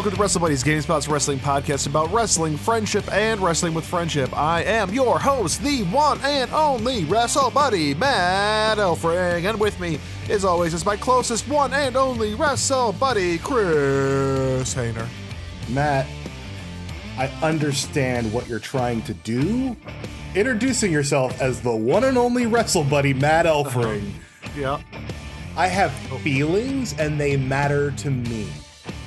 welcome to Wrestle Buddies, GameSpot's wrestling podcast about wrestling, friendship, and wrestling with friendship. I am your host, the one and only Wrestle Buddy, Matt Elfring, and with me, as always, is my closest one and only Wrestle Buddy, Chris Hayner. Matt, I understand what you're trying to do. Introducing yourself as the one and only Wrestle Buddy, Matt Elfring. Yeah, I have feelings and they matter to me.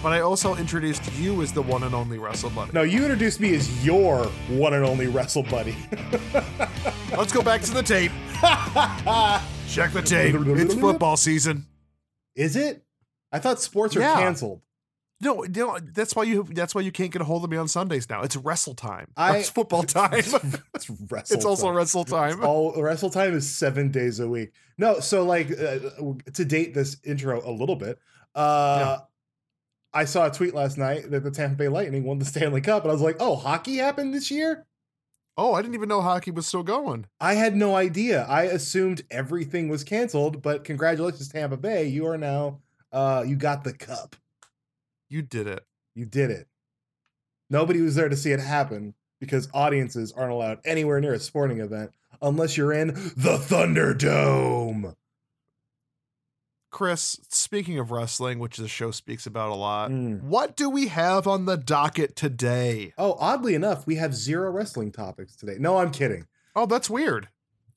But I also introduced you as the one and only Wrestle Buddy. No, you introduced me as your one and only Wrestle Buddy. Let's go back to the tape. Check the tape. It's football season. Is it? I thought sports are Yeah. canceled. No, no, that's why you that's why you can't get a hold of me on Sundays now. It's wrestle time. I- it's football time. it's wrestle. it's also time. wrestle time. All wrestle time is seven days a week. No, so like uh, to date this intro a little bit. Uh I saw a tweet last night that the Tampa Bay Lightning won the Stanley Cup, and I was like, "Oh, hockey happened this year." Oh, I didn't even know hockey was still going. I had no idea. I assumed everything was canceled, but congratulations, Tampa Bay! You are now, uh, you got the cup. You did it. You did it. Nobody was there to see it happen because audiences aren't allowed anywhere near a sporting event unless you're in the Thunderdome. Chris, speaking of wrestling, which the show speaks about a lot, Mm. what do we have on the docket today? Oh, oddly enough, we have zero wrestling topics today. No, I'm kidding. Oh, that's weird.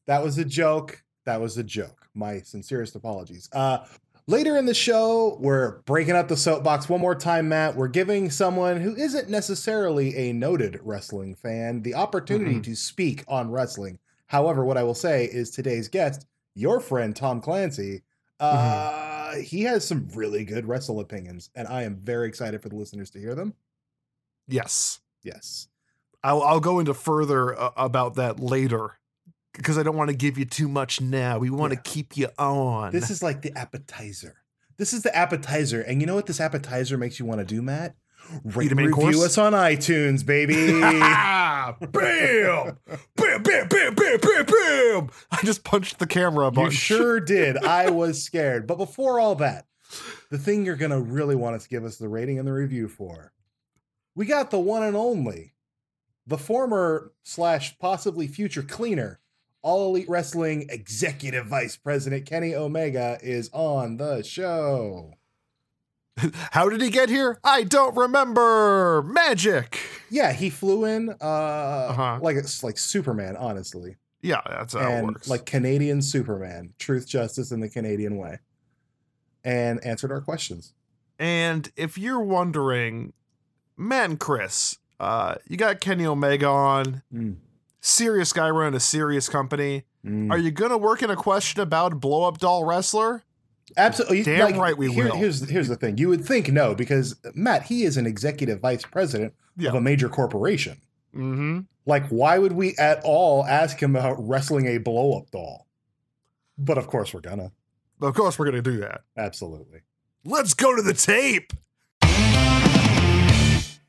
That was a joke. That was a joke. My sincerest apologies. Uh, later in the show, we're breaking up the soapbox one more time, Matt. We're giving someone who isn't necessarily a noted wrestling fan the opportunity Mhm. to speak on wrestling. However, what I will say is today's guest, your friend Tom Clancy, uh, he has some really good wrestle opinions, and I am very excited for the listeners to hear them. Yes. Yes. I'll, I'll go into further uh, about that later because I don't want to give you too much now. We want Yeah. to keep you on. This is like the appetizer. This is the appetizer. And you know what this appetizer makes you want to do, Matt? Rate and review course? us on iTunes, baby. bam! Bam! Bam! Bam! Bam! Bam! Bam! I just punched the camera a you sure did. I was scared. But before all that, the thing you're going to really want us to give us the rating and the review for, we got the one and only, the former slash possibly future cleaner, All Elite Wrestling Executive Vice President Kenny Omega is on the show. How did he get here? I don't remember. Magic. Yeah, he flew in uh, Uh-huh. like it's like Superman, honestly. Yeah, that's how it and works. like Canadian Superman, truth, justice, in the Canadian way, and answered our questions. and if you're wondering, man, Chris, uh, you got Kenny Omega on. Mm. Serious guy running a serious company. Mm. Are you gonna work in a question about blow up doll wrestler? Absolutely, Damn right we will. Here's here's the thing: you would think no, because Matt, he is an executive vice president Yeah. of a major corporation. Mm-hmm. Like, why would we at all ask him about wrestling a blow up doll? But of course, we're gonna. Of course, we're gonna do that. Absolutely. Let's go to the tape.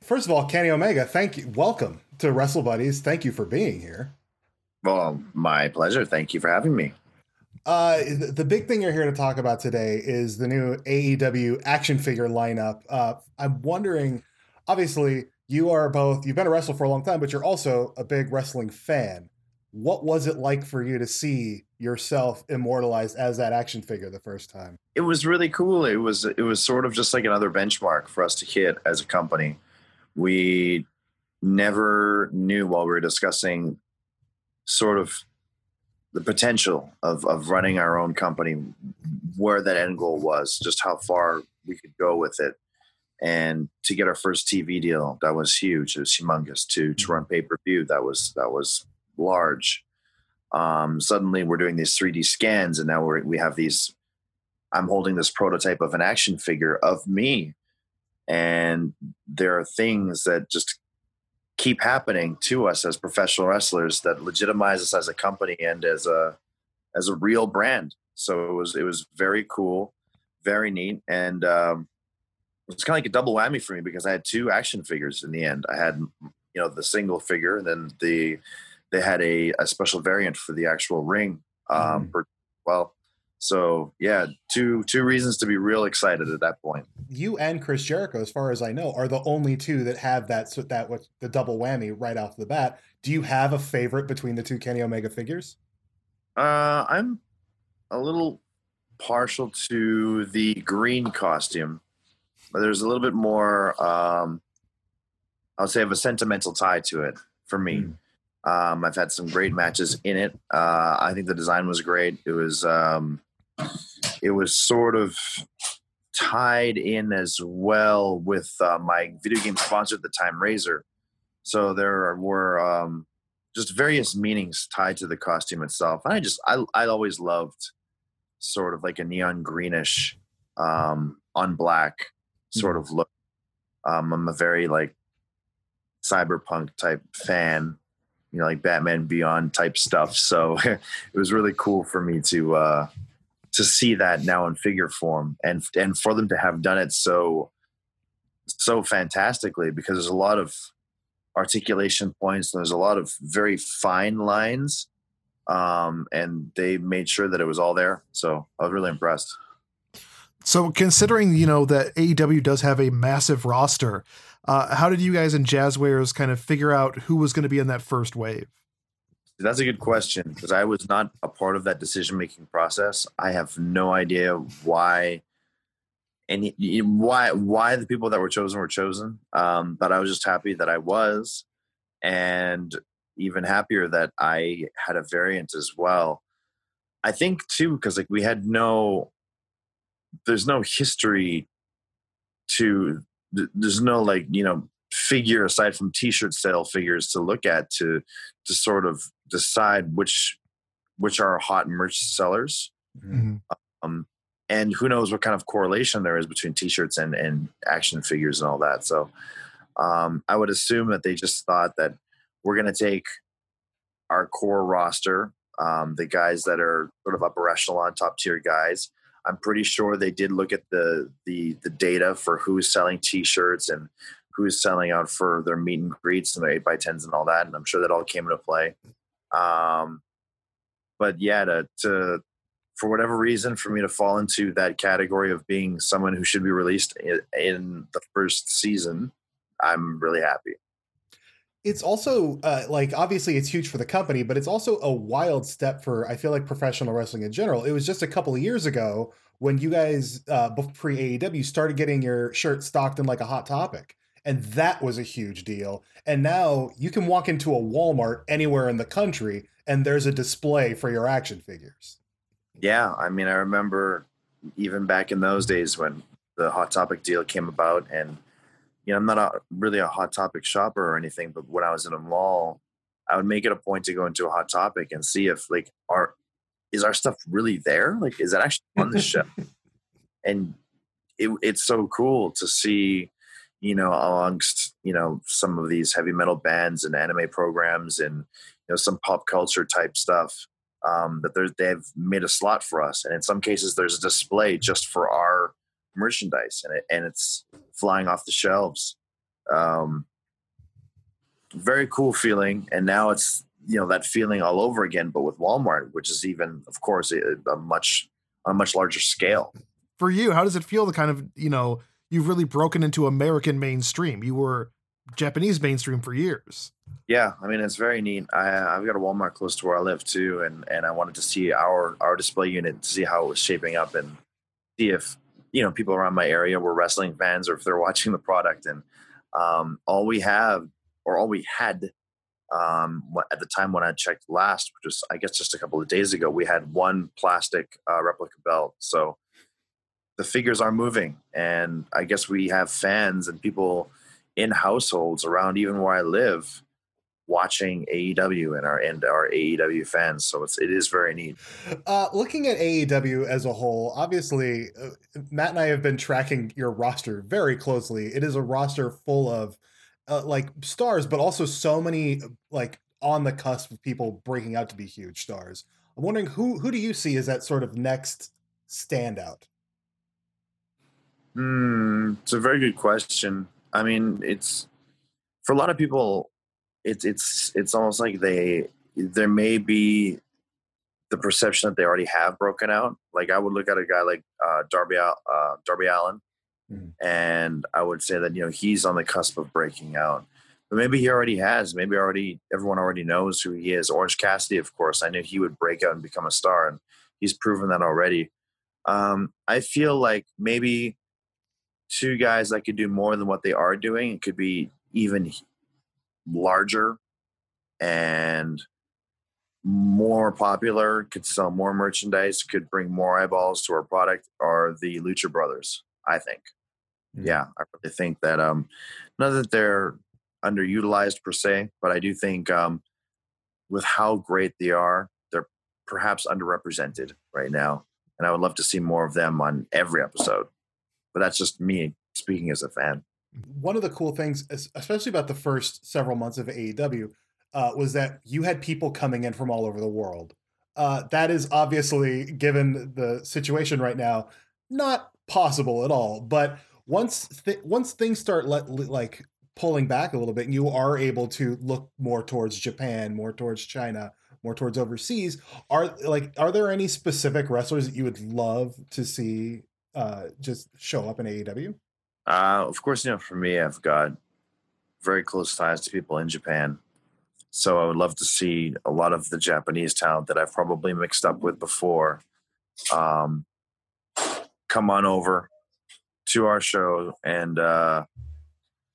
First of all, Kenny Omega, thank you. Welcome to Wrestle Buddies. Thank you for being here. Well, my pleasure. Thank you for having me. Uh, the, big thing you're here to talk about today is the new AEW action figure lineup. Uh, I'm wondering, obviously, you are both, you've been a wrestler for a long time, but you're also a big wrestling fan. What was it like for you to see yourself immortalized as that action figure the first time? It was really cool. It was it was sort of just like another benchmark for us to hit as a company. We never knew while we were discussing sort of the potential of of running our own company where that end goal was, just how far we could go with it. And to get our first TV deal, that was huge. It was humongous. To to run pay per view, that was that was large. Um, suddenly, we're doing these 3D scans, and now we're, we have these. I'm holding this prototype of an action figure of me, and there are things that just keep happening to us as professional wrestlers that legitimize us as a company and as a as a real brand. So it was it was very cool, very neat, and um, it was kind of like a double whammy for me because I had two action figures in the end. I had you know the single figure, and then the they had a, a special variant for the actual ring. Um, Mm. for, well, So yeah, two two reasons to be real excited at that point. You and Chris Jericho, as far as I know, are the only two that have that sort that what the double whammy right off the bat. Do you have a favorite between the two Kenny Omega figures? Uh, I'm a little partial to the green costume. But there's a little bit more. Um, I'll say, of a sentimental tie to it for me. Mm. Um, I've had some great matches in it. Uh, I think the design was great. It was um, it was sort of tied in as well with uh, my video game sponsor at the time, Razer. So there were um, just various meanings tied to the costume itself. And I just I I always loved sort of like a neon greenish um, on black sort mm-hmm. of look. Um, I'm a very like cyberpunk type fan, you know, like Batman Beyond type stuff. So it was really cool for me to uh, to see that now in figure form, and and for them to have done it so so fantastically because there's a lot of articulation points. And there's a lot of very fine lines, um, and they made sure that it was all there. So I was really impressed. So considering you know that AEW does have a massive roster, uh, how did you guys in Jazwares kind of figure out who was going to be in that first wave? That's a good question because I was not a part of that decision making process. I have no idea why and why why the people that were chosen were chosen. Um, but I was just happy that I was, and even happier that I had a variant as well. I think too because like we had no, there's no history to there's no like you know figure aside from t-shirt sale figures to look at to to sort of decide which which are hot merch sellers mm-hmm. um, and who knows what kind of correlation there is between t-shirts and and action figures and all that so um, i would assume that they just thought that we're going to take our core roster um, the guys that are sort of upper echelon top tier guys I'm pretty sure they did look at the the the data for who's selling T-shirts and who's selling out for their meet and greets and their eight by tens and all that, and I'm sure that all came into play. Um, but yeah, to, to for whatever reason, for me to fall into that category of being someone who should be released in, in the first season, I'm really happy it's also uh, like obviously it's huge for the company, but it's also a wild step for I feel like professional wrestling in general. It was just a couple of years ago when you guys uh, pre AEW started getting your shirt stocked in like a hot topic, and that was a huge deal. And now you can walk into a Walmart anywhere in the country, and there's a display for your action figures. Yeah, I mean, I remember even back in those days when the hot topic deal came about, and you know, I'm not a, really a hot topic shopper or anything, but when I was in a mall, I would make it a point to go into a hot topic and see if like our is our stuff really there? Like, is that actually on the show? and it, it's so cool to see, you know, amongst you know some of these heavy metal bands and anime programs and you know some pop culture type stuff um, that they've made a slot for us, and in some cases there's a display just for our merchandise and it, and it's flying off the shelves. Um, very cool feeling. And now it's, you know, that feeling all over again, but with Walmart, which is even, of course, a, a much, on a much larger scale. For you, how does it feel to kind of, you know, you've really broken into American mainstream? You were Japanese mainstream for years. Yeah, I mean it's very neat. I I've got a Walmart close to where I live too, and and I wanted to see our our display unit to see how it was shaping up and see if you know people around my area were wrestling fans or if they're watching the product and um, all we have or all we had um, at the time when I checked last, which was I guess just a couple of days ago, we had one plastic uh, replica belt. So the figures are moving, and I guess we have fans and people in households around even where I live watching AEW and our and our AEW fans. So it's it is very neat. Uh, looking at AEW as a whole, obviously, uh, Matt and I have been tracking your roster very closely. It is a roster full of uh, like stars, but also so many like on the cusp of people breaking out to be huge stars. I'm wondering who who do you see as that sort of next standout? Hmm, it's a very good question. I mean, it's for a lot of people it's it's it's almost like they there may be the perception that they already have broken out. Like I would look at a guy like uh, Darby uh, Darby Allin, Mhm. and I would say that you know he's on the cusp of breaking out. But maybe he already has. Maybe already everyone already knows who he is. Orange Cassidy, of course, I knew he would break out and become a star, and he's proven that already. Um, I feel like maybe two guys that could do more than what they are doing. It could be even larger and more popular, could sell more merchandise, could bring more eyeballs to our product are the Lucha Brothers, I think. Mhm. Yeah, I really think that um not that they're underutilized per se, but I do think um with how great they are, they're perhaps underrepresented right now. And I would love to see more of them on every episode. But that's just me speaking as a fan. One of the cool things, especially about the first several months of AEW, uh, was that you had people coming in from all over the world. Uh, that is obviously, given the situation right now, not possible at all. But once th- once things start let, like pulling back a little bit, and you are able to look more towards Japan, more towards China, more towards overseas. Are like are there any specific wrestlers that you would love to see uh, just show up in AEW? Uh, of course, you know, for me, I've got very close ties to people in Japan. So I would love to see a lot of the Japanese talent that I've probably mixed up with before um, come on over to our show and uh,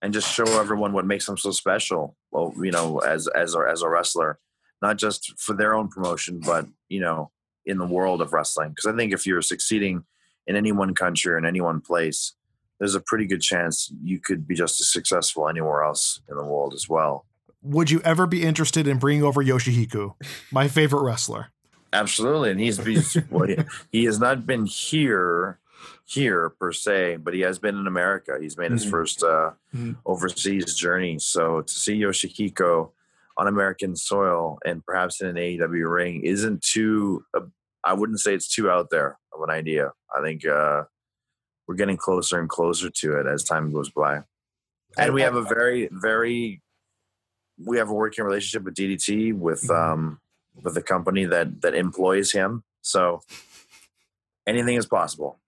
and just show everyone what makes them so special. Well, you know, as as a, as a wrestler, not just for their own promotion, but you know, in the world of wrestling. Because I think if you're succeeding in any one country or in any one place, there's a pretty good chance you could be just as successful anywhere else in the world as well. Would you ever be interested in bringing over Yoshihiko, my favorite wrestler? Absolutely, and he's, he's well, he, he has not been here here per se, but he has been in America. He's made his Mhm. first uh, Mhm. overseas journey. So to see Yoshihiko on American soil and perhaps in an AEW ring isn't too. Uh, I wouldn't say it's too out there of an idea. I think uh, we're getting closer and closer to it as time goes by. And we have a very, very, we have a working relationship with DDT with Mhm. um, with the company that that employs him. So anything is possible.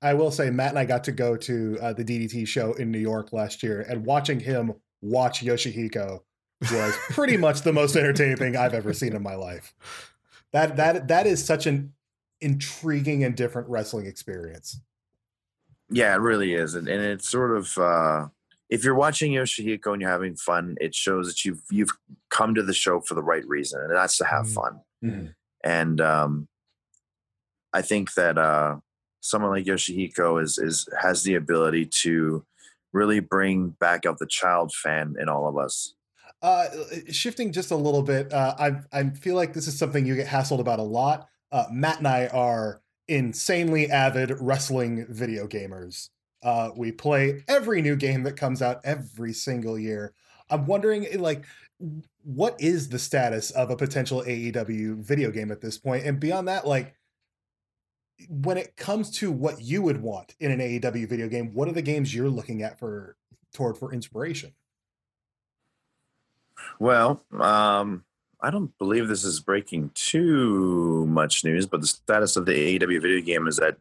I will say, Matt and I got to go to uh, the DDT show in New York last year, and watching him watch Yoshihiko was pretty much the most entertaining thing I've ever seen in my life. That that that is such an intriguing and different wrestling experience. Yeah, it really is, and, and it's sort of uh, if you're watching Yoshihiko and you're having fun, it shows that you've you've come to the show for the right reason, and that's to have Mhm. fun. And um, I think that uh, someone like Yoshihiko is is has the ability to really bring back out the child fan in all of us. Uh, shifting just a little bit, uh, I I feel like this is something you get hassled about a lot. Uh, Matt and I are insanely avid wrestling video gamers. Uh, we play every new game that comes out every single year. I'm wondering, eh, like, what is the status of a potential AEW video game at this point? And beyond that, like, when it comes to what you would want in an AEW video game, what are the games you're looking at for toward for inspiration? Well, um, I don't believe this is breaking too much news, but the status of the AEW video game is that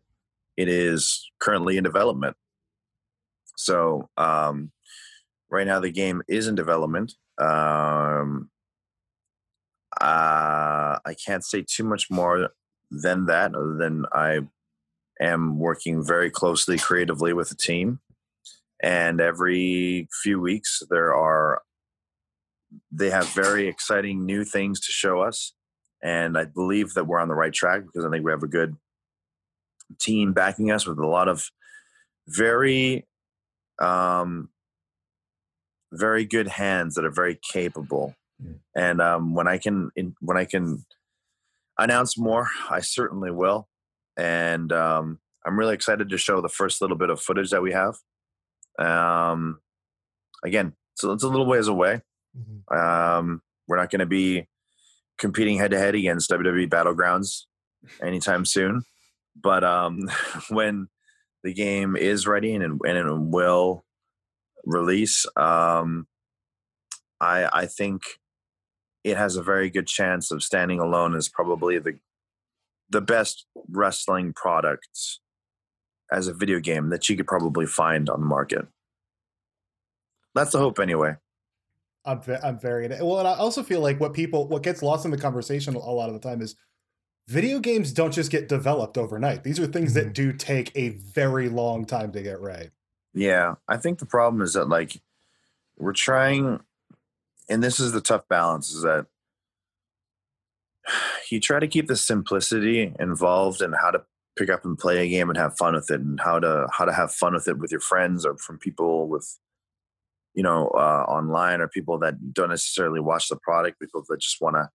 it is currently in development. So um, right now, the game is in development. Um, uh, I can't say too much more than that, other than I am working very closely creatively with the team. And every few weeks, there are they have very exciting new things to show us. And I believe that we're on the right track because I think we have a good team backing us with a lot of very, um, very good hands that are very capable. Mm. And um, when I can, in, when I can announce more, I certainly will. And um, I'm really excited to show the first little bit of footage that we have. Um, again, so it's a little ways away. Um, we're not going to be competing head to head against WWE Battlegrounds anytime soon. But um, when the game is ready and, and it will release, um, I, I think it has a very good chance of standing alone as probably the the best wrestling product as a video game that you could probably find on the market. That's the hope, anyway. I'm I'm very well, and I also feel like what people what gets lost in the conversation a lot of the time is video games don't just get developed overnight. These are things Mhm. that do take a very long time to get right. Yeah, I think the problem is that like we're trying, and this is the tough balance: is that you try to keep the simplicity involved in how to pick up and play a game and have fun with it, and how to how to have fun with it with your friends or from people with, you know, uh, online or people that don't necessarily watch the product, people that just want to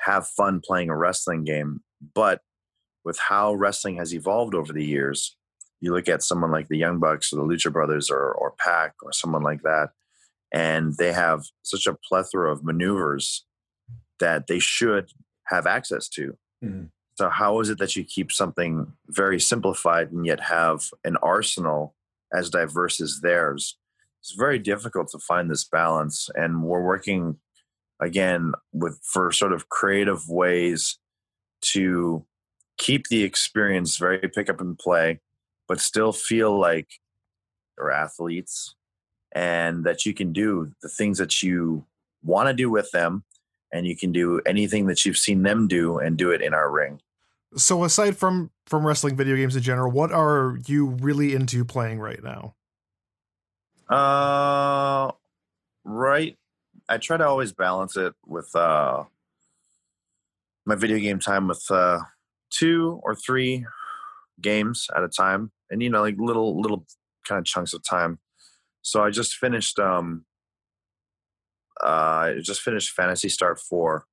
have fun playing a wrestling game. But with how wrestling has evolved over the years, you look at someone like the Young Bucks or the Lucha Brothers or or Pac or someone like that, and they have such a plethora of maneuvers that they should have access to. Mhm. So how is it that you keep something very simplified and yet have an arsenal as diverse as theirs? It's very difficult to find this balance, and we're working again with for sort of creative ways to keep the experience very pick up and play but still feel like they're athletes and that you can do the things that you want to do with them and you can do anything that you've seen them do and do it in our ring. So aside from from wrestling video games in general, what are you really into playing right now? Uh right. I try to always balance it with uh my video game time with uh two or three games at a time and you know like little little kind of chunks of time. So I just finished um uh I just finished Phantasy Star 4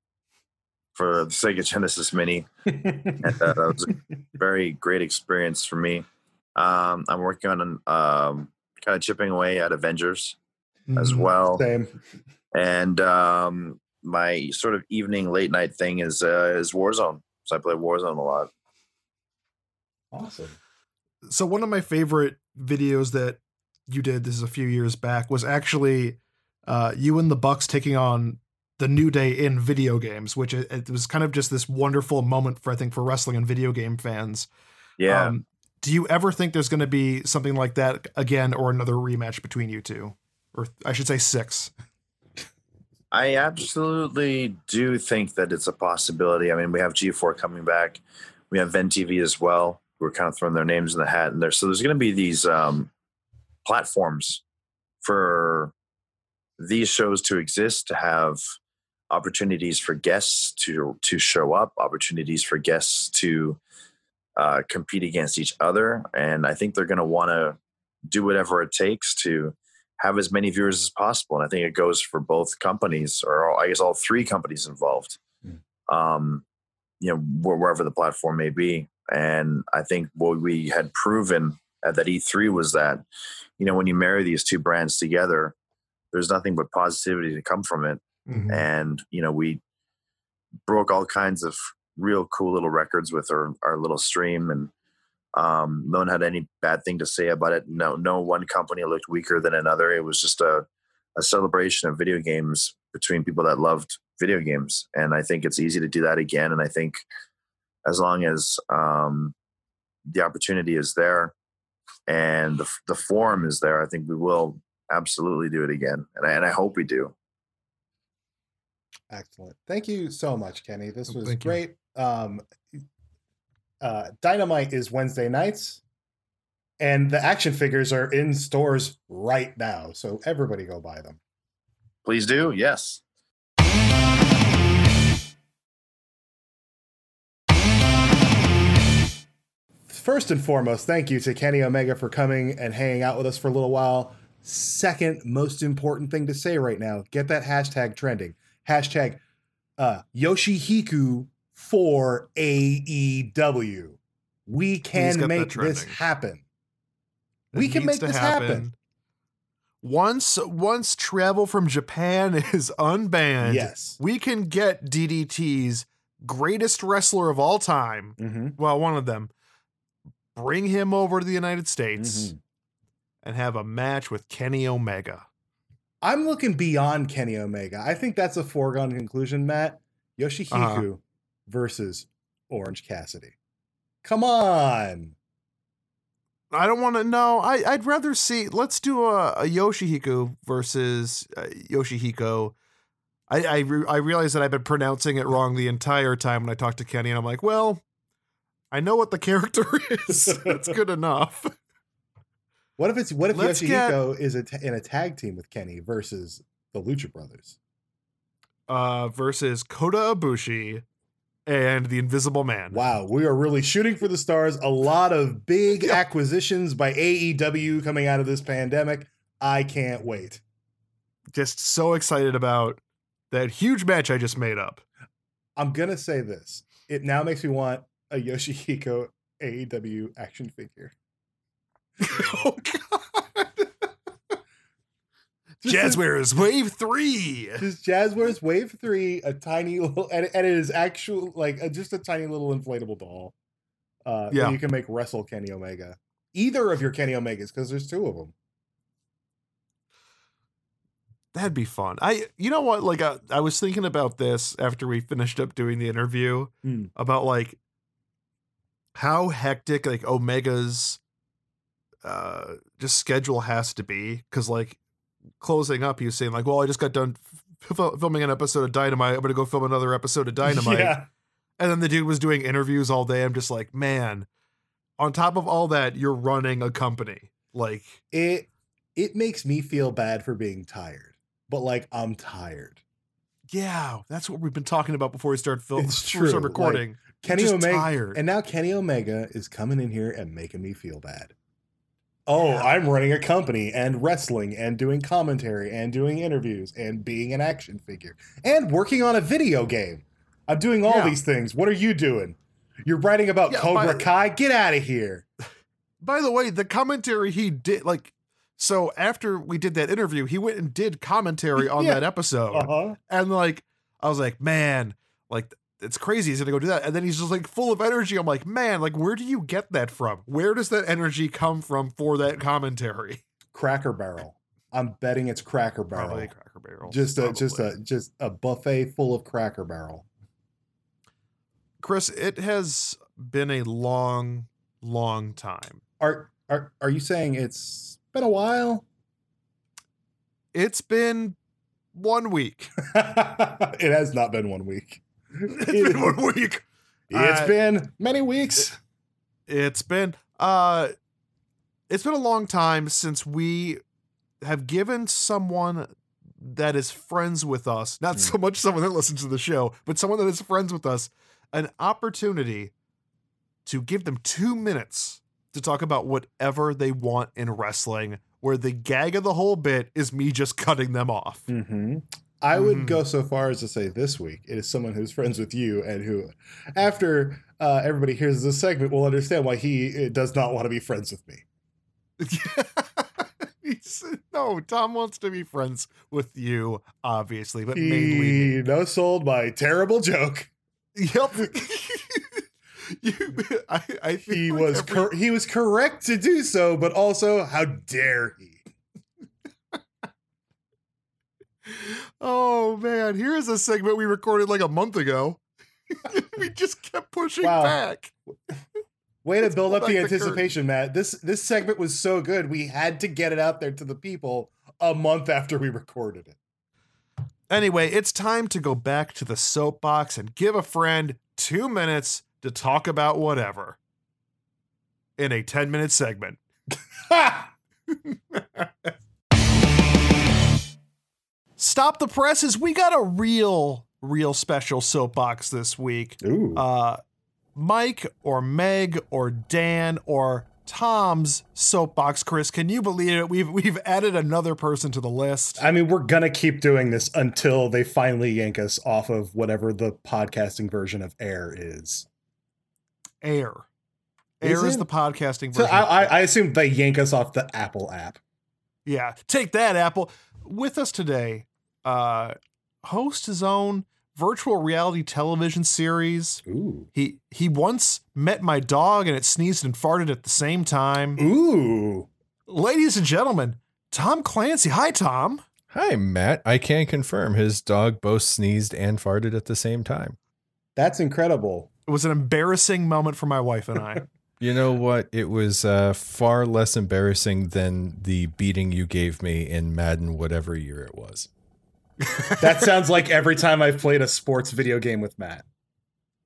for the Sega Genesis Mini. And, uh, that was a very great experience for me. Um I'm working on an um kind of chipping away at Avengers as Mhm. well. Same. And um, my sort of evening late night thing is uh, is Warzone. So I play Warzone a lot. Awesome. So one of my favorite videos that you did this is a few years back was actually uh, you and the Bucks taking on the New Day in video games, which it, it was kind of just this wonderful moment for I think for wrestling and video game fans. Yeah. Um, do you ever think there's going to be something like that again, or another rematch between you two, or I should say six? I absolutely do think that it's a possibility. I mean, we have G4 coming back. We have Venn TV as well. We're kind of throwing their names in the hat and there. So there's going to be these um, platforms for these shows to exist, to have opportunities for guests to to show up, opportunities for guests to uh, compete against each other, and I think they're going to want to do whatever it takes to have as many viewers as possible. And I think it goes for both companies, or I guess all three companies involved. Mm. Um, you know, wh- wherever the platform may be. And I think what we had proven at that E3 was that, you know, when you marry these two brands together, there's nothing but positivity to come from it. Mhm. And, you know, we broke all kinds of real cool little records with our, our little stream and um, no one had any bad thing to say about it. No, no one company looked weaker than another. It was just a, a celebration of video games between people that loved video games. And I think it's easy to do that again. And I think as long as um, the opportunity is there and the, the forum is there, I think we will absolutely do it again. And I, and I hope we do. Excellent. Thank you so much, Kenny. This was Thank you. Um, uh, Dynamite is Wednesday nights, and the action figures are in stores right now. So everybody go buy them. Please do. Yes. First and foremost, thank you to Kenny Omega for coming and hanging out with us for a little while. Second most important thing to say right now get that hashtag trending. Hashtag uh, Yoshihiku for AEW. We can make this happen. It We can make this happen. Once once travel from Japan is unbanned, Yes. we can get DDT's greatest wrestler of all time. Mm-hmm. Well, one of them. Bring him over to the United States Mhm. and have a match with Kenny Omega. I'm looking beyond Kenny Omega. I think that's a foregone conclusion, Matt. Yoshihiku Uh-huh. Versus Orange Cassidy. Come on. I don't want to know. I I'd rather see. Let's do a, a Yoshihiko versus uh, Yoshihiko. I I, re- I realize that I've been pronouncing it wrong the entire time when I talk to Kenny, and I'm like, well, I know what the character is. That's good enough. What if it's what if Let's Yoshihiko is a ta- in a tag team with Kenny versus the Lucha Brothers? Uh, versus Kota Ibushi and the Invisible Man. Wow, we are really shooting for the stars. A lot of big acquisitions by AEW coming out of this pandemic. I can't wait. Just so excited about that huge match I just made up. I'm gonna say this. It now makes me want a Yoshihiko AEW action figure. oh God. Jazwares Wave Three. Just Jazwares Wave Three, a tiny little, and, and it is actual like uh, just a tiny little inflatable doll. Uh, Yeah. you can make wrestle Kenny Omega. Either of your Kenny Omegas, because there's two of them. That'd be fun. I, you know what? Like, I, I was thinking about this after we finished up doing the interview Hmm. about like how hectic like Omega's uh just schedule has to be because like closing up, he was saying like, well, I just got done f- filming an episode of Dynamite. I'm gonna go film another episode of Dynamite, Yeah. and then the dude was doing interviews all day. I'm just like, man. On top of all that, you're running a company. Like, It it makes me feel bad for being tired, but like I'm tired. yeah, that's what we've been talking about before we start film, It's we start true, recording. Kenny Omega, tired. and now Kenny Omega is coming in here and making me feel bad. Oh, Yeah. I'm running a company and wrestling and doing commentary and doing interviews and being an action figure and working on a video game. I'm doing all Yeah. these things. What are you doing? You're writing about Yeah, Cobra but- Kai? Get out of here. By the way, the commentary he did, like, so after we did that interview, he went and did commentary on that episode. Uh-huh. And, like, I was like, man, like, it's crazy. He's going to go do that. And then he's just, like, full of energy. I'm like, man, like, where do you get that from? Where does that energy come from for that commentary? Cracker Barrel. I'm betting it's Cracker Barrel. Probably Cracker Barrel. Just a just a just a buffet full of Cracker Barrel. Chris, it has been a long, long time. Are are are you saying it's been a while? It's been one week. it has not been one week. It's been one week. It's Uh, been many weeks. It's been uh it's been a long time since we have given someone that is friends with us, not Hmm. so much someone that listens to the show, but someone that is friends with us, an opportunity to give them 2 minutes to talk about whatever they want in wrestling, where the gag of the whole bit is me just cutting them off. Mm-hmm. I would Mhm. go so far as to say this week it is someone who's friends with you and who, after uh, everybody hears this segment, will understand why he uh, does not want to be friends with me. No, Tom wants to be friends with you, obviously, but mainly. He no sold my terrible joke. Yep. you, I, I He like was every- cor- he was correct to do so, but also how dare he? Man, here's a segment we recorded like a month ago. we just kept pushing Wow. back. Way to build up the anticipation, Matt. This this segment was so good, we had to get it out there to the people a month after we recorded it. Anyway, it's time to go back to the soapbox and give a friend two minutes to talk about whatever in a 10 minute segment. Stop the presses. We got a real, real special soapbox this week. Ooh. uh, Mike or Meg or Dan or Tom's soapbox. Chris, can you believe it? We've we've added another person to the list. I mean, we're gonna keep doing this until they finally yank us off of whatever the podcasting version of Air is. Air. Air is it? the podcasting So version. I, I, I assume they yank us off the Apple app. yeah, take that, Apple. With us today, uh, host his own virtual reality television series. Ooh. He he once met my dog and it sneezed and farted at the same time. Ooh. Ladies and gentlemen, Tom Clancy. Hi, Tom. Hi, Matt. I can confirm his dog both sneezed and farted at the same time. That's incredible. It was an embarrassing moment for my wife and I. You know what? It was uh, far less embarrassing than the beating you gave me in Madden, whatever year it was. That sounds like every time I've played a sports video game with Matt.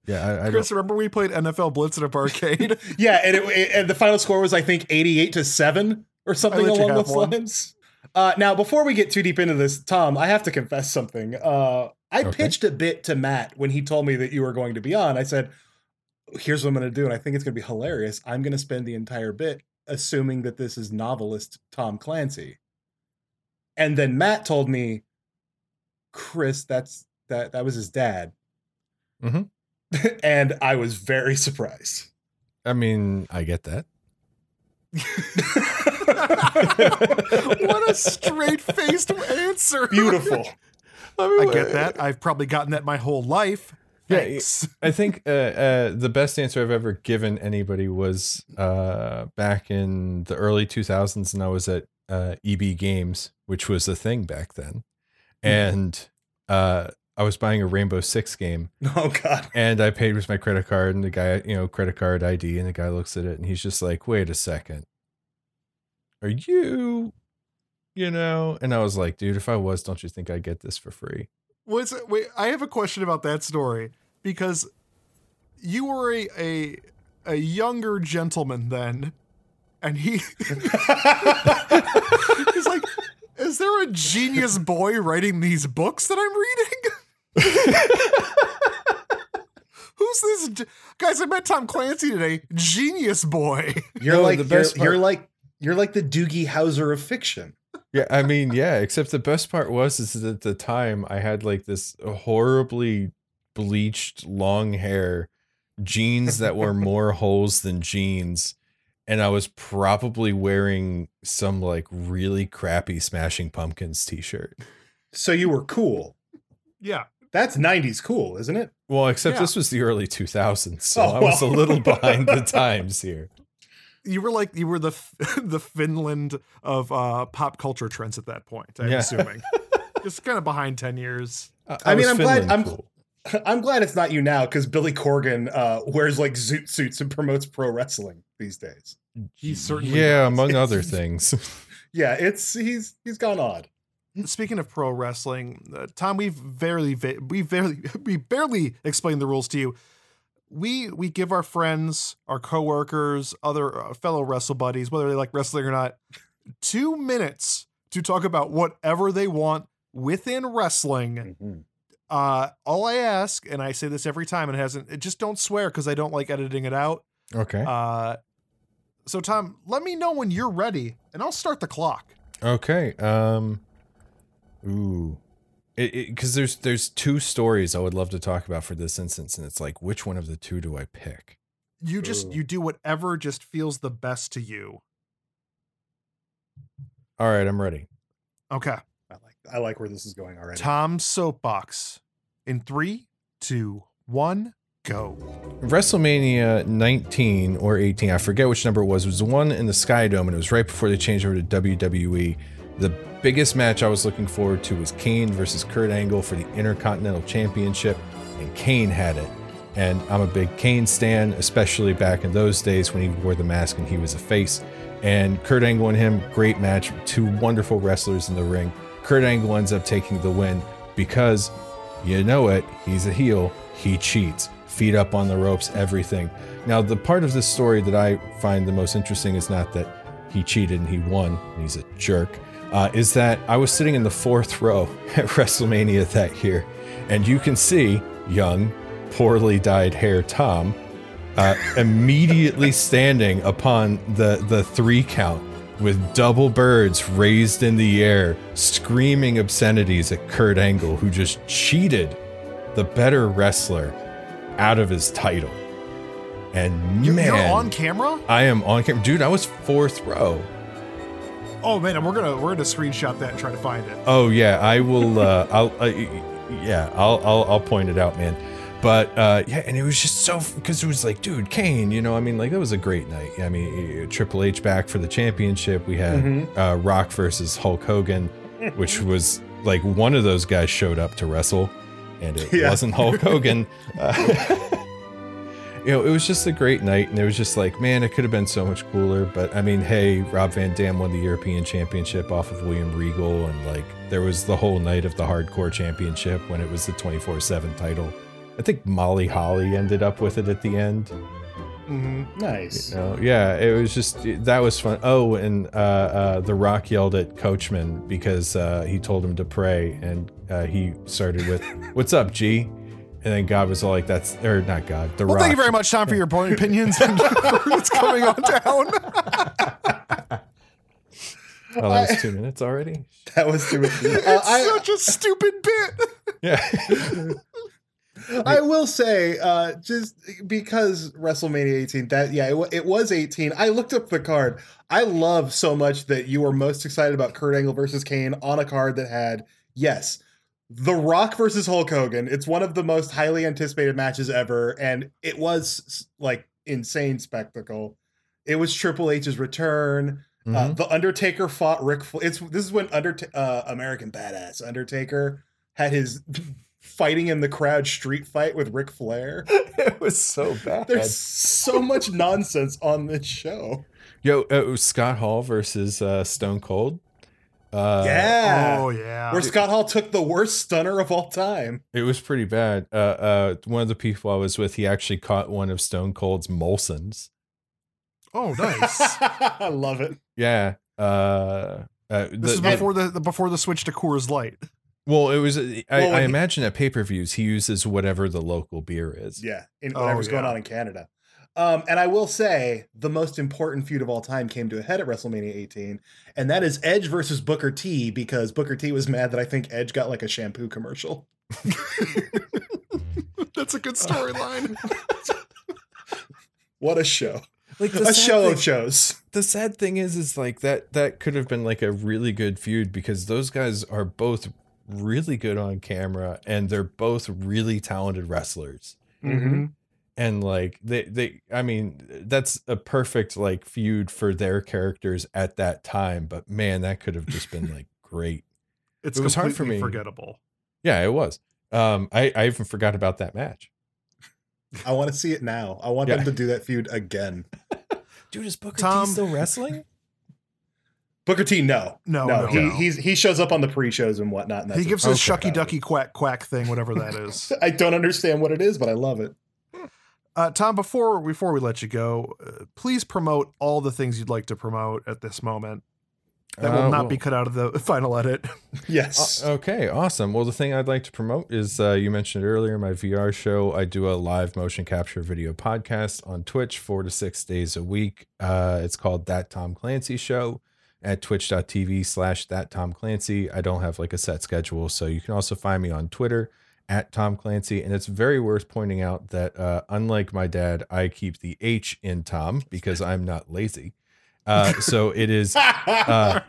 Yeah, I, I don't. Chris, remember we played NFL Blitz in a arcade? Yeah, and, it, it- and the final score was I think 88 to 7 or something along those one. lines. Uh, now, before we get too deep into this, Tom, I have to confess something. Uh, I Okay. pitched a bit to Matt when he told me that you were going to be on. I said, "Here's what I'm going to do, and I think it's going to be hilarious. I'm going to spend the entire bit assuming that this is novelist Tom Clancy." And then Matt told me, "Chris, that's that that was his dad." Mhm. and I was very surprised. I mean, I get that. what a straight faced answer. Beautiful. I get that. I've probably gotten that my whole life. Yeah, Thanks. I think uh, uh, the best answer I've ever given anybody was uh, back in the early 2000s, and I was at uh, EB Games, which was a thing back then. And uh, I was buying a Rainbow Six game, Oh God. and I paid with my credit card, and the guy, you know, credit card ID, and the guy looks at it, and he's just like, "Wait a second, are you?" You know, and I was like, dude, if I was, don't you think I'd get this for free? Was wait, I have a question about that story because you were a a, a younger gentleman then, and he he's like, "Is there a genius boy writing these books that I'm reading?" Who's this g- guys? I met Tom Clancy today. Genius boy. You're No, like the you're, best you're like you're like the Doogie Howser of fiction. Yeah, I mean, yeah, except the best part was is that at the time I had like this horribly bleached long hair, jeans that were more holes than jeans, and I was probably wearing some like really crappy Smashing Pumpkins t-shirt. So you were cool. Yeah. That's 90s cool, isn't it? Well, except Yeah. this was the early 2000s, so Oh, I was a little behind the times here. You were like you were the the Finland of uh, pop culture trends at that point. I'm Yeah. assuming, just kind of behind ten years. I mean, I'm glad- I'm- cool. I'm glad it's not you now because Billy Corgan uh, wears like zoot suits and promotes pro wrestling these days. He certainly yeah, does. among other things. Yeah, it's he's he's gone odd. Speaking of pro wrestling, uh, Tom, we've barely va- we barely we barely explained the rules to you. We we give our friends, our coworkers, other uh, fellow wrestle buddies, whether they like wrestling or not, two minutes to talk about whatever they want within wrestling. Uh, all I ask, and I say this every time, and it hasn't. It just don't swear because I don't like editing it out. okay. Uh, so Tom, let me know when you're ready, and I'll start the clock. Okay. Um. Ooh. It because there's there's two stories I would love to talk about for this instance, and it's like which one of the two do I pick? You just Ooh. you do whatever just feels the best to you. All right, I'm ready. Okay. I like I like where this is going already. Tom's soapbox. In three, two, one, go. WrestleMania 19 or 18, I forget which number it was. It was the one in the Sky Dome, and it was right before they changed over to WWE. The biggest match I was looking forward to was Kane versus Kurt Angle for the Intercontinental Championship, and Kane had it. And I'm a big Kane stan, especially back in those days when he wore the mask and he was a face. And Kurt Angle and him, great match, two wonderful wrestlers in the ring. Kurt Angle ends up taking the win because you know it, he's a heel, he cheats, feet up on the ropes, everything. Now, the part of this story that I find the most interesting is not that he cheated and he won, and he's a jerk, uh, is that I was sitting in the fourth row at WrestleMania that year, and you can see young, poorly dyed hair Tom uh, immediately standing upon the, the three count with double birds raised in the air, screaming obscenities at Kurt Angle, who just cheated the better wrestler out of his title. And You're, man, you're on camera? I am on camera, dude. I was fourth row. Oh man, we're gonna we're gonna screenshot that and try to find it. Oh yeah, I will. Uh, I'll. Uh, yeah, I'll, I'll. I'll point it out, man. But uh, yeah, and it was just so because it was like, dude, Kane. You know, I mean, like that was a great night. I mean, Triple H back for the championship. We had Mhm. uh, Rock versus Hulk Hogan, which was like one of those guys showed up to wrestle, and it Yeah. wasn't Hulk Hogan. Uh, you know, it was just a great night, and it was just like, man, it could have been so much cooler. But I mean, hey, Rob Van Dam won the European Championship off of William Regal, and like there was the whole night of the Hardcore Championship when it was the 24 7 title. I think Molly Holly ended up with it at the end. hmm Nice. You know, yeah, it was just that was fun. Oh, and uh, uh, The Rock yelled at Coachman because uh, he told him to pray, and uh, he started with, "What's up, G?" And then God was all like, "That's or not God, The Well, Rock." thank you very much, Thom, for your point opinions and what's coming on down. Oh, that was two minutes already. That was too much. It's Uh, I, such a stupid bit. Yeah. I will say, uh, just because WrestleMania 18, that yeah, it, it was 18. I looked up the card. I love so much that you were most excited about Kurt Angle versus Kane on a card that had yes, The Rock versus Hulk Hogan. It's one of the most highly anticipated matches ever, and it was like insane spectacle. It was Triple H's return. Uh, Mhm. the Undertaker fought Ric. Fla- it's this is when Undert- uh, American Badass Undertaker had his fighting in the crowd street fight with Ric Flair. it was so bad. There's so much nonsense on this show. Yo, uh, Scott Hall versus uh, Stone Cold. Uh, yeah. oh yeah. Where Scott Hall took the worst stunner of all time. It was pretty bad. Uh, uh, one of the people I was with, he actually caught one of Stone Cold's Molsons. oh nice. I love it. Yeah. Uh, uh, This the- is before the, the before the switch to Coors Light. well, it was. I, Well, when I he- imagine at pay per views he uses whatever the local beer is. Yeah, in Oh, whatever's going on in Canada. Um, and I will say the most important feud of all time came to a head at WrestleMania 18, and that is Edge versus Booker T because Booker T was mad that I think Edge got like a shampoo commercial. That's a good storyline. What a show. Like A show of shows. the sad thing is is like that that could have been like a really good feud because those guys are both really good on camera and they're both really talented wrestlers mm-hmm. And like they they i mean that's a perfect like feud for their characters at that time but man that could have just been like great It's It was hard for me. Forgettable. yeah it was um i i even forgot about that match I want to see it now. I want Yeah. them to do that feud again. dude is booker Tom- T still wrestling Booker T, no, No, no, no, he no. he's he shows up on the pre-shows and whatnot. And that's He gives what's his so shucky ducky quack quack thing, whatever that is. I don't understand what it is, but I love it. Uh, Thom, before before we let you go, uh, please promote all the things you'd like to promote at this moment. That will Uh, not well- be cut out of the final edit. Yes. Uh, okay, awesome. Well, the thing I'd like to promote is uh, you mentioned earlier my VR show. I do a live motion capture video podcast on Twitch four to six days a week. Uh, it's called That Thom Clancy Show at twitch.tv slash that Thom Clancy. I don't have like a set schedule, so you can also find me on Twitter at Thom Clancy. And it's very worth pointing out that uh, unlike my dad, I keep the H in Thom because I'm not lazy. Uh, so it is uh,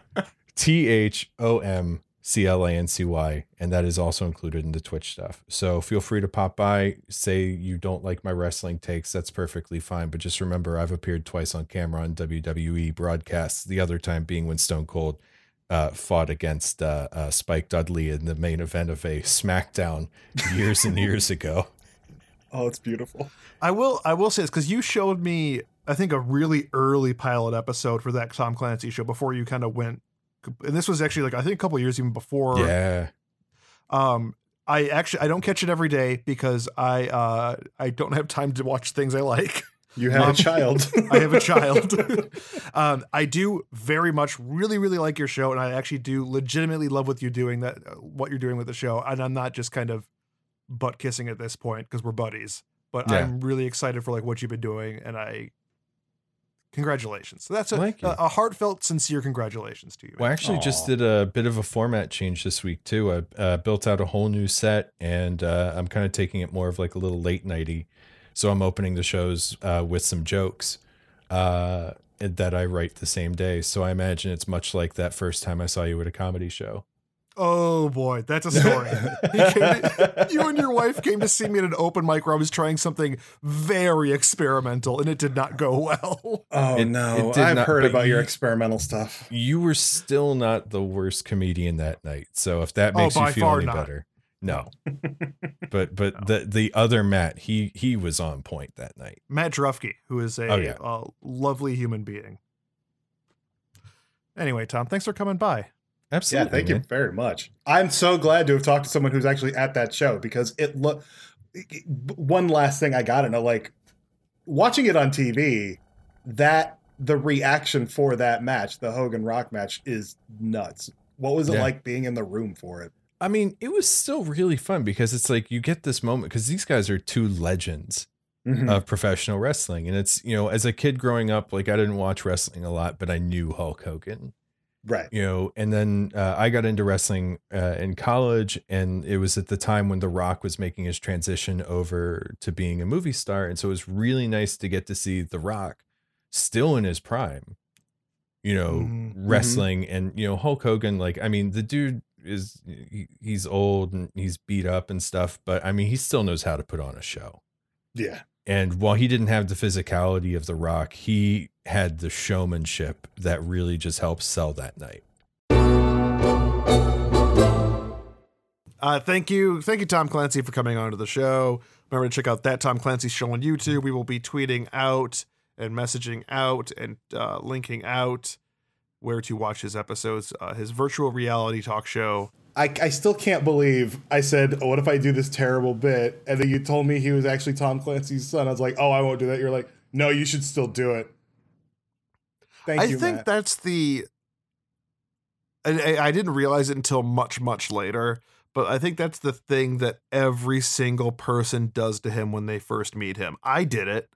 T H O M C L A N C Y, and that is also included in the Twitch stuff. So feel free to pop by. Say you don't like my wrestling takes, that's perfectly fine. But just remember, I've appeared twice on camera on WWE broadcasts. The other time being when Stone Cold uh, fought against uh, uh, Spike Dudley in the main event of a SmackDown years and years ago. oh, it's beautiful. I will I will say this because you showed me I think a really early pilot episode for that Thom Clancy show before you kind of went, and this was actually like I think a couple years even before. Yeah. Um, I actually I don't catch it every day because I uh I don't have time to watch things I like. You have Um, a child. I have a child. um, I do very much, really, really like your show, and I actually do legitimately love what you're doing. That uh, what you're doing with the show, and I'm not just kind of butt kissing at this point because we're buddies. But Yeah. I'm really excited for like what you've been doing, and I congratulations. So that's a, Thank you. a, a heartfelt, sincere congratulations to you. Well, I actually just did a bit of a format change this week too. I uh, built out a whole new set, and uh, I'm kind of taking it more of like a little late nighty. So I'm opening the shows uh, with some jokes uh, that I write the same day. So I imagine it's much like that first time I saw you at a comedy show. oh boy, that's a story. To- you and your wife came to see me at an open mic where I was trying something very experimental, and it did not go well. Oh It- no, it did I've not- heard but about your experimental stuff. You were still not the worst comedian that night. So if that Oh, makes you feel any not. better, no. but but No. the the other Matt, he he was on point that night. Matt Drufke, who is a Oh, yeah. uh, lovely human being. Anyway, Thom, thanks for coming by. Absolutely. yeah, thank you very much. I'm so glad to have talked to someone who's actually at that show because it look. One last thing I gotta know, like watching it on TV, that the reaction for that match, the Hogan Rock match, is nuts. What was it Yeah. like being in the room for it? I mean, it was still really fun because it's like you get this moment because these guys are two legends Mhm. of professional wrestling. And it's, you know, as a kid growing up, like I didn't watch wrestling a lot, but I knew Hulk Hogan, right. you know, and then uh, I got into wrestling uh, in college. And it was at the time when The Rock was making his transition over to being a movie star. And so it was really nice to get to see The Rock still in his prime, you know, Mhm. wrestling. And, you know, Hulk Hogan, like, I mean, the dude is, he, he's old and he's beat up and stuff, but I mean, he still knows how to put on a show. Yeah. And while he didn't have the physicality of The Rock, he had the showmanship that really just helped sell that night. Uh, thank you, thank you, Thom Clancy, for coming on to the show. Remember to check out that Thom Clancy show on YouTube. We will be tweeting out and messaging out and uh, linking out where to watch his episodes. Uh, his virtual reality talk show. I, I still can't believe I said, oh, what if I do this terrible bit? And then you told me he was actually Tom Clancy's son. I was like, oh, I won't do that. You're like, no, you should still do it. Thank I you, think Matt. that's the. And I, I didn't realize it until much, much later. But I think that's the thing that every single person does to him when they first meet him. I did it.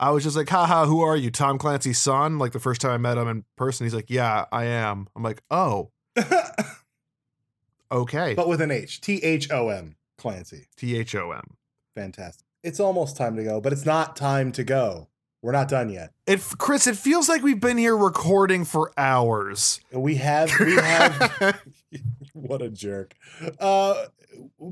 I was just like, haha, who are you? Tom Clancy's son? Like the first time I met him in person, he's like, yeah, I am. I'm like, oh, okay. but with an H. T H O M. Clancy. T H O M. Fantastic. It's almost time to go, but it's not time to go. We're not done yet. It, Chris, it feels like we've been here recording for hours. We have, we have, what a jerk. Uh,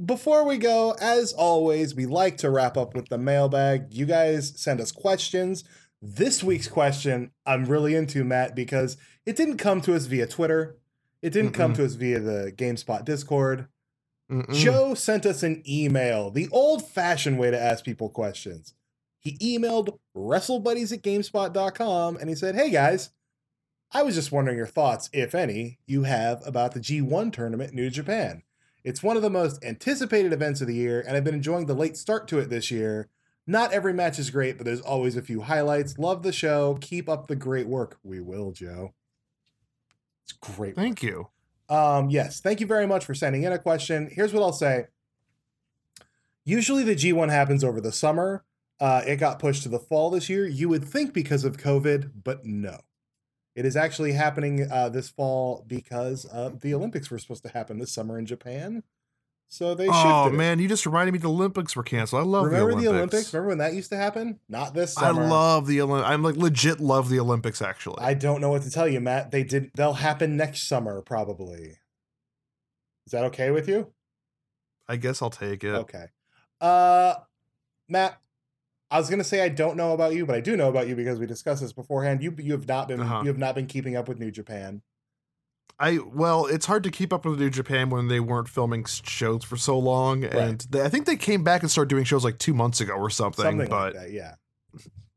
before we go, as always, we like to wrap up with the mailbag. You guys send us questions. This week's question I'm really into, Matt, because it didn't come to us via Twitter. It didn't come Mm-mm. to us via the GameSpot Discord. Mm-mm. Joe sent us an email, the old fashioned way to ask people questions. He emailed wrestlebuddies at gamespot.com and he said, Hey guys, I was just wondering your thoughts, if any, you have about the G1 tournament in New Japan. It's one of the most anticipated events of the year, and I've been enjoying the late start to it this year. Not every match is great, but there's always a few highlights. Love the show. Keep up the great work. We will, Joe. It's great. work. Thank you. Um, yes, thank you very much for sending in a question. Here's what I'll say. Usually the G1 happens over the summer. Uh, it got pushed to the fall this year. You would think because of COVID, but no. It is actually happening uh, this fall because uh, the Olympics were supposed to happen this summer in Japan. So they shifted. Oh it. man, you just reminded me the Olympics were canceled. I love Remember the the Olympics. Olympics? Remember when that used to happen? Not this summer. I love the Olympics. I'm like legit love the Olympics actually. I don't know what to tell you, Matt. They did. They'll happen next summer, probably. Is that okay with you? I guess I'll take it. Okay. Uh Matt, I was gonna say I don't know about you, but I do know about you because we discussed this beforehand. You you have not been Uh-huh. you have not been keeping up with New Japan. I well, it's hard to keep up with New Japan when they weren't filming shows for so long, and they, I think they came back and started doing shows like two months ago or something. Something but like that, yeah.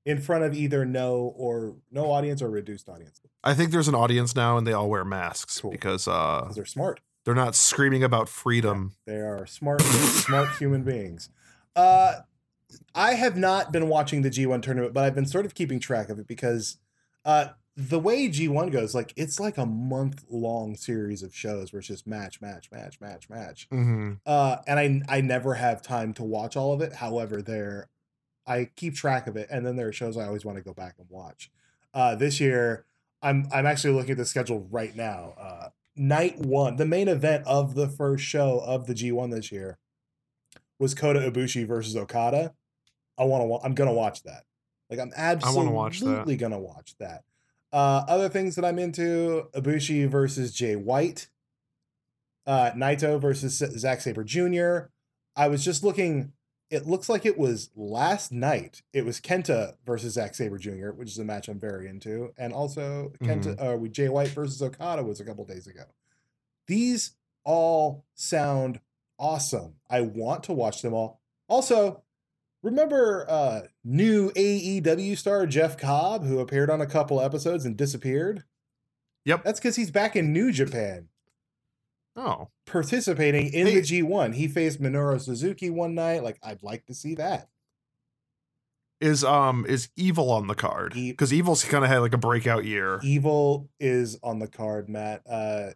In front of either no or no audience or reduced audience. I think there's an audience now, and they all wear masks Cool. because uh, they're smart. they're not screaming about freedom. They are smart, smart human beings. Uh, I have not been watching the G1 tournament, but I've been sort of keeping track of it because uh, the way G1 goes, like it's like a month long series of shows where it's just match, match, match, match, match. hmm Uh, and I I never have time to watch all of it. However, there I keep track of it, and then there are shows I always want to go back and watch. Uh, this year, I'm I'm actually looking at the schedule right now. Uh, night one, the main event of the first show of the G1 this year was Kota Ibushi versus Okada. I want to. Wa- I'm gonna watch that. Like I'm absolutely watch gonna watch that. Uh, other things that I'm into: Ibushi versus Jay White, uh, Naito versus Zack Sabre Jr. I was just looking. It looks like it was last night. It was Kenta versus Zack Sabre Jr., which is a match I'm very into, and also Kenta uh, with Jay White versus Okada was a couple days ago. These all sound awesome. I want to watch them all. Also, remember uh new AEW star Jeff Cobb who appeared on a couple episodes and disappeared? Yep. That's because he's back in New Japan Oh, participating in Hey- the G1. He faced Minoru Suzuki one night. Like, I'd like to see that. is um is Evil on the card? E- Because Evil's kind of had like a breakout year. Evil is on the card, Matt. Uh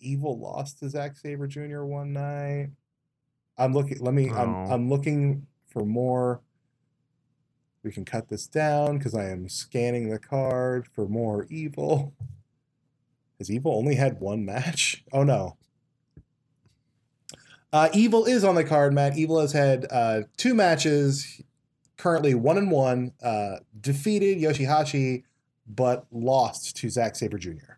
Evil lost to Zack Sabre Jr. one night. I'm looking let me I'm Oh. I'm looking for more. We can cut this down because I am scanning the card for more evil. Has Evil only had one match? Oh no. Uh, Evil is on the card, Matt. Evil has had uh, two matches, currently one and one. Uh, defeated Yoshihashi, but lost to Zack Sabre Jr.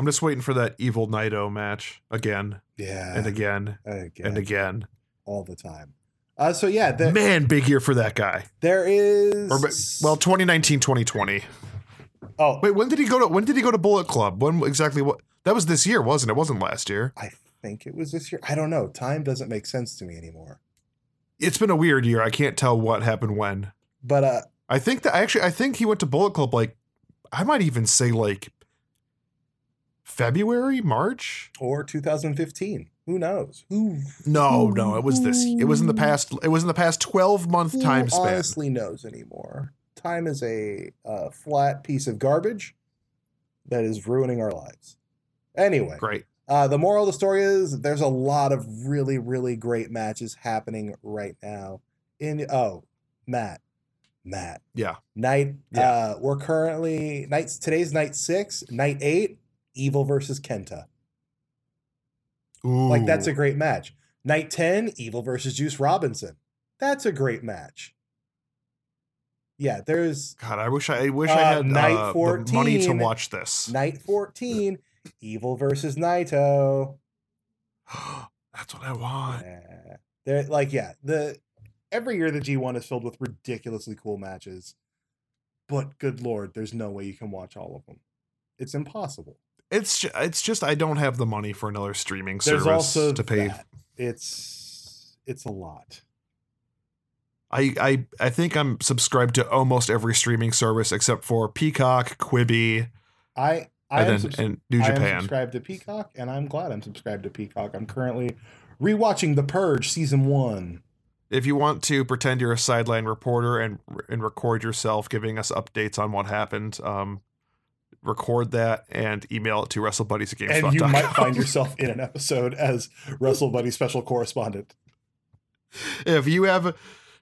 I'm just waiting for that Evil Naito match again Yeah, and again again, and again. all the time. Uh, so yeah, the, Man, big year for that guy. there is Or well, 2019, 2020. oh Wait, when did he go to when did he go to Bullet Club? When exactly what that was this year, wasn't it? It wasn't last year. I think it was this year. I don't know. Time doesn't make sense to me anymore. It's been a weird year. I can't tell what happened when. But uh, I think that actually I think he went to Bullet Club like I might even say like February, March. or 2015. Who knows? Who No, no, it was this. It was in the past. It was in the past twelve month who time span. honestly knows anymore? Time is a uh, flat piece of garbage that is ruining our lives. Anyway, Great. Uh, the moral of the story is there's a lot of really, really great matches happening right now. In oh, Matt, Matt, Yeah. night. Yeah. Uh, we're currently nights. Today's night six. Night eight. Evil versus Kenta. Ooh. Like that's a great match. Night ten. Evil versus Juice Robinson. That's a great match. Yeah, there's God. I wish I, I wish Uh, I had night uh, the money to watch this. night fourteen. Evil versus Naito. That's what I want. Yeah. They're like, yeah, the every year the G1 is filled with ridiculously cool matches. But good lord, there's no way you can watch all of them. It's impossible. It's ju- it's just I don't have the money for another streaming There's service also to pay. that. It's it's a lot. I, I I think I'm subscribed to almost every streaming service except for Peacock, Quibi, I I and am, subs- and New I am Japan. subscribed to Peacock, and I'm glad I'm subscribed to Peacock. I'm currently rewatching The Purge season one. If you want to pretend you're a sideline reporter and and record yourself giving us updates on what happened, um, record that and email it to WrestleBuddies at And you might find yourself in an episode as Wrestle Buddy special correspondent. if you have a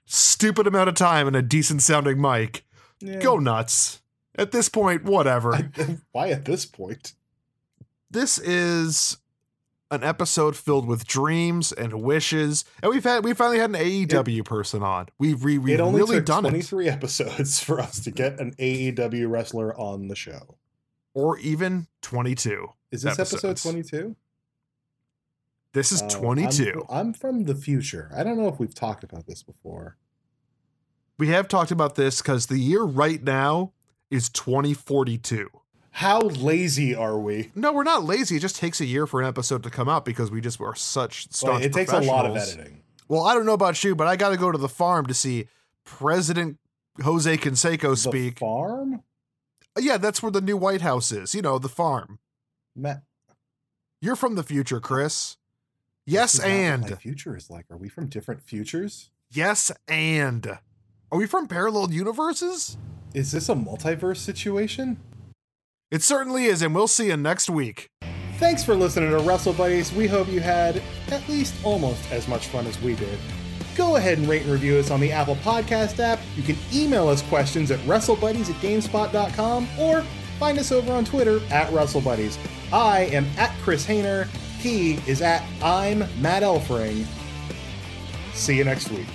stupid amount of time and a decent sounding mic, Yeah. go nuts. At this point, whatever. I- why at this point? this is an episode filled with dreams and wishes, and we've had we finally had an AEW person on. We've re, it only really took done it, 23 episodes for us to get an AEW wrestler on the show. Or even twenty two. Is this episode 22? This is Oh, I'm- twenty two. I'm, from the future. I don't know if we've talked about this before. We have talked about this because the year right now is twenty forty two. How lazy are we? No, we're not lazy. It just takes a year for an episode to come out because we just are such staunch it takes a lot of editing. Well, I don't know about you, but I got to go to the farm to see President Jose Canseco The speak. farm? Yeah, that's where the new White House is. You know, the farm. Matt, You're from the future, Chris. Yes, and future is like. Are we from different futures? yes, and are we from parallel universes? Is this a multiverse situation? It certainly is, and we'll see you next week. Thanks for listening to Wrestle Buddies. We hope you had at least almost as much fun as we did. Go ahead and rate and review us on the Apple Podcast app. You can email us questions at WrestleBuddies at GameSpot.com or find us over on Twitter at WrestleBuddies. I am at Chris Hayner. He is at I'm Matt Elfring. See you next week.